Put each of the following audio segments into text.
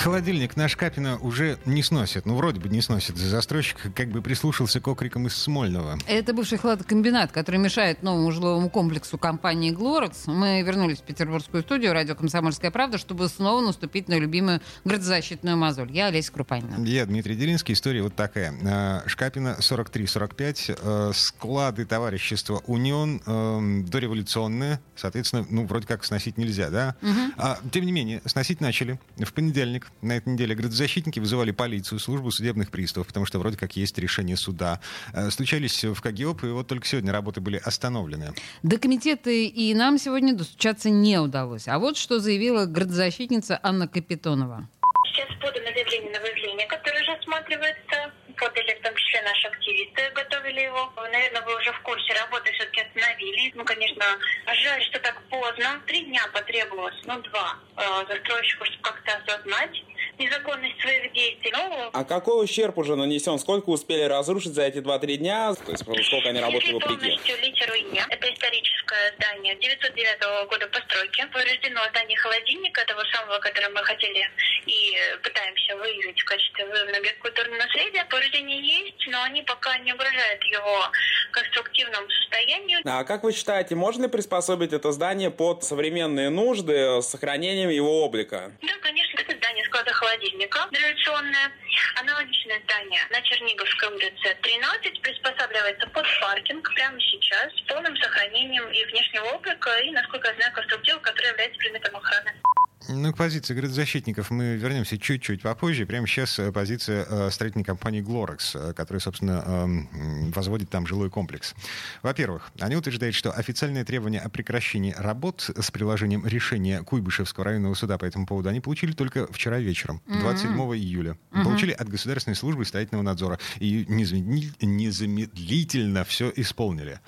Холодильник наш Капина уже не сносит. Ну, вроде бы не сносит. Застройщик как бы прислушался к окрикам из Смольного. Это бывший хладокомбинат, который мешает новому жилому комплексу компании «Глорекс». Мы вернулись в петербургскую студию радио «Комсомольская правда», чтобы снова наступить на любимую градозащитную мозоль. Я Олеся Крупанина. Я Дмитрий Делинский. История вот такая. А, Шкапина 43-45. Э, склады товарищества «Унион» э, дореволюционные. Соответственно, ну, вроде как сносить нельзя, да? Угу. Тем не менее, сносить начали в понедельник на этой неделе градозащитники вызывали полицию, службу судебных приставов, потому что вроде как есть решение суда. Э, стучались в КГИОП, и вот только сегодня работы были остановлены. До комитета и нам сегодня достучаться не удалось. А вот что заявила градозащитница Анна Капитонова. Сейчас подано заявление на выявление, которое уже осматривается. Подали в том числе наши активисты, готовили его. Наверное, вы уже в курсе работы все-таки остановили. Ну, конечно, жаль, что так поздно. Три дня потребовалось, ну, два, э, застройщику, чтобы как-то осознать незаконность своих действий. Ну, А какой ущерб уже нанесен? Сколько успели разрушить за эти 2-3 дня? То есть сколько они работали если вопреки? полностью литеру «Е». Это историческое здание 909 года постройки. Повреждено здание холодильника, того самого, которое мы хотели и пытаемся выявить в качестве выявленного культурного наследия. Повреждения есть, но они пока не угрожают его конструктивному состоянию. А как вы считаете, можно ли приспособить это здание под современные нужды с сохранением его облика? Да, конечно, склада холодильника революционное. Аналогичное здание на Черниговской улице 13 приспосабливается под паркинг прямо сейчас с полным сохранением и внешнего облика, и, насколько я знаю, конструктива, который является предметом охраны. Ну, к позиции градозащитников мы вернемся чуть-чуть попозже. Прямо сейчас э, позиция э, строительной компании «Глорекс», э, которая, собственно, эм, возводит там жилой комплекс. Во-первых, они утверждают, что официальное требование о прекращении работ с приложением решения Куйбышевского районного суда по этому поводу они получили только вчера вечером, 27 июля. Получили от Государственной службы строительного надзора. И незамедли- незамедлительно все исполнили.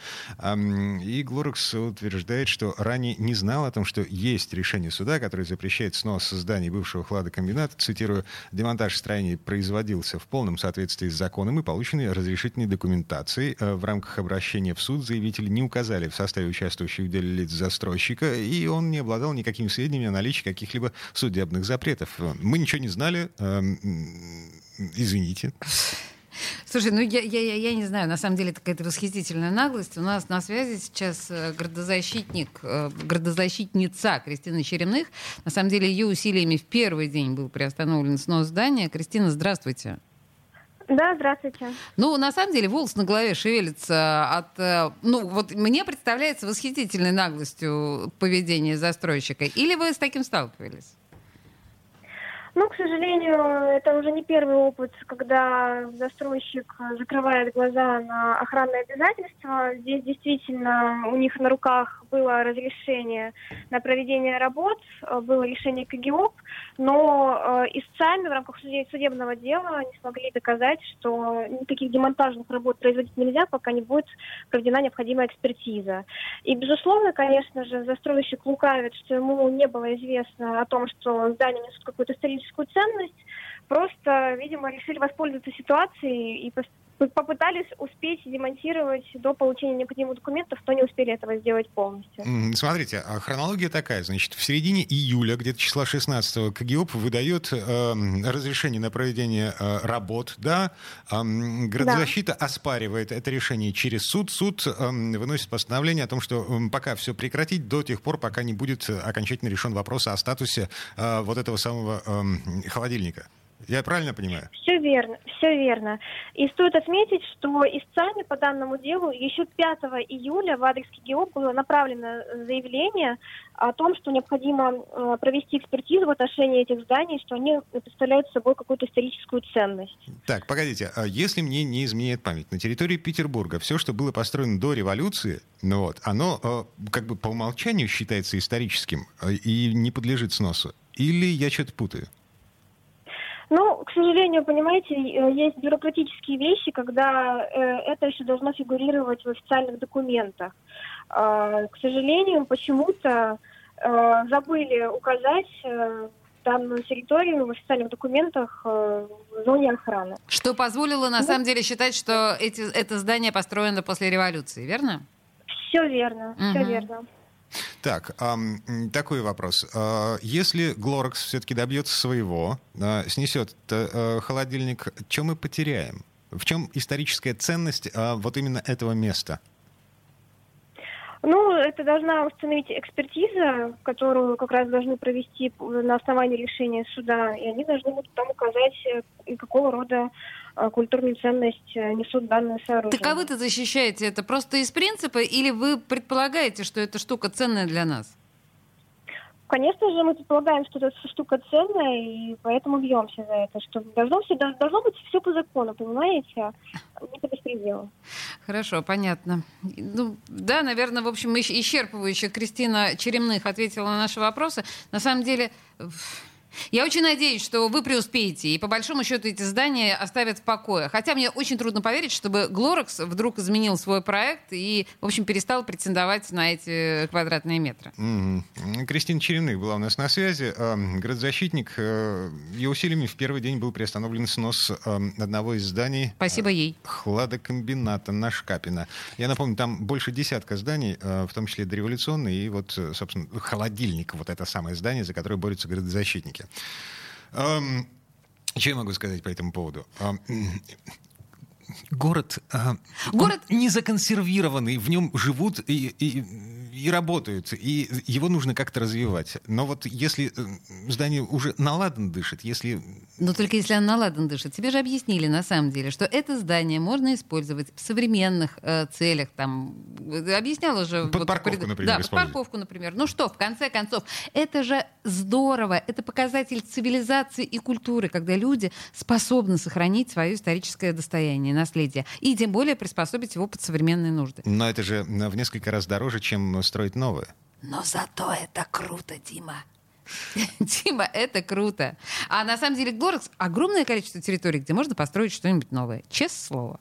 И «Глорекс» утверждает, что ранее не знал о том, что есть решение суда, которое запрещает снос зданий бывшего хладокомбината. Цитирую, «Демонтаж строений производился в полном соответствии с законом и полученной разрешительной документацией. Э, В рамках обращения в суд заявители не указали в составе участвующих в деле лиц застройщика, и он не обладал никакими сведениями о наличии каких-либо судебных запретов. Мы ничего не знали. эм, Извините. Слушай, ну я, я, я, не знаю, на самом деле это какая-то восхитительная наглость. У нас на связи сейчас э, градозащитник, э, градозащитница Кристина Черемных. На самом деле ее усилиями в первый день был приостановлен снос здания. Кристина, здравствуйте. Да, здравствуйте. Ну, на самом деле, волос на голове шевелится от... э, Ну, вот мне представляется восхитительной наглостью поведения застройщика. Или вы с таким сталкивались? Ну, к сожалению, это уже не первый опыт, когда застройщик закрывает глаза на охранные обязательства. Здесь действительно у них на руках было разрешение на проведение работ, было решение КГИОП, но э, истцами в рамках суде- судебного дела не смогли доказать, что никаких демонтажных работ производить нельзя, пока не будет проведена необходимая экспертиза. И, безусловно, конечно же, застройщик лукавит, что ему не было известно о том, что здание несут какую-то историческую ценность. Просто, видимо, решили воспользоваться ситуацией и попытались успеть демонтировать до получения необходимых документов, но не успели этого сделать полностью. Смотрите, а хронология такая. Значит, в середине июля, где-то числа 16 КГИОП выдает эм, разрешение на проведение э, работ, да? Эм, градозащита оспаривает это решение через суд. Суд эм, выносит постановление о том, что эм, пока все прекратить до тех пор, пока не будет э, окончательно решен вопрос о статусе э, вот этого самого эм, холодильника. Я правильно понимаю? Все верно, все верно. И стоит отметить, что истцами по данному делу еще 5 июля в адрес КГИОП было направлено заявление о том, что необходимо э, провести экспертизу в отношении этих зданий, что они представляют собой какую-то историческую ценность. Так, погодите, а если мне не изменяет память, на территории Петербурга все, что было построено до революции, ну вот, оно э, как бы по умолчанию считается историческим э, и не подлежит сносу. Или я что-то путаю? Ну, к сожалению, понимаете, есть бюрократические вещи, когда э, это еще должно фигурировать в официальных документах. А, К сожалению, почему-то э, забыли указать э, данную территорию в официальных документах в зоне охраны. Что позволило на Ну. самом деле считать, что эти, это здание построено после революции, верно? Все верно, все Мгм. верно. Так, такой вопрос. А, Если Глорекс все-таки добьется своего, снесет э, холодильник, что мы потеряем? В чем историческая ценность а, вот именно этого места? Ну, это должна установить экспертиза, которую как раз должны провести на основании решения суда, и они должны будут там указать, э, какого рода э, культурную ценность э, несут данные сооружения. Так а вы-то защищаете это просто из принципа или вы предполагаете, что эта штука ценная для нас? Конечно же, мы предполагаем, что эта штука ценная, и поэтому бьемся за это. Что должно, все, должно быть все по закону, понимаете? Не по беспределу. Хорошо, понятно. Ну, да, наверное, в общем, исчерпывающе Кристина Черемных ответила на наши вопросы. На самом деле, я очень надеюсь, что вы преуспеете, и по большому счету эти здания оставят в покое. Хотя мне очень трудно поверить, чтобы Глорекс вдруг изменил свой проект и, в общем, перестал претендовать на эти квадратные метры. Мгм. Кристина Черемных была у нас на связи. Ам, Градозащитник. э, Ее усилиями в первый день был приостановлен снос ам, одного из зданий Спасибо ей. хладокомбината на Шкапина. Я напомню, там больше десятка зданий, э, в том числе дореволюционные, и вот, э, собственно, холодильник, вот это самое здание, за которое борются градозащитники. Эм, Что я могу сказать по этому поводу? Эм, Город, а, Город- не законсервированный, в нем живут и, и, и работают, и его нужно как-то развивать. Но вот если э, здание уже наладан дышит, если Но только если она наладан дышит. Тебе же объяснили, на самом деле, что это здание можно использовать в современных э, целях. Там, э, объясняла же... Под парковку, например, Да, под парковку, например. Ну что, в конце концов, это же здорово. Это показатель цивилизации и культуры, когда люди способны сохранить свое историческое достояние, наследие. И тем более приспособить его под современные нужды. Но это же э, в несколько раз дороже, чем строить новое. Но зато это круто, Дима. Дима, это круто. А на самом деле Глорекс огромное количество территорий, где можно построить что-нибудь новое. Честное слово.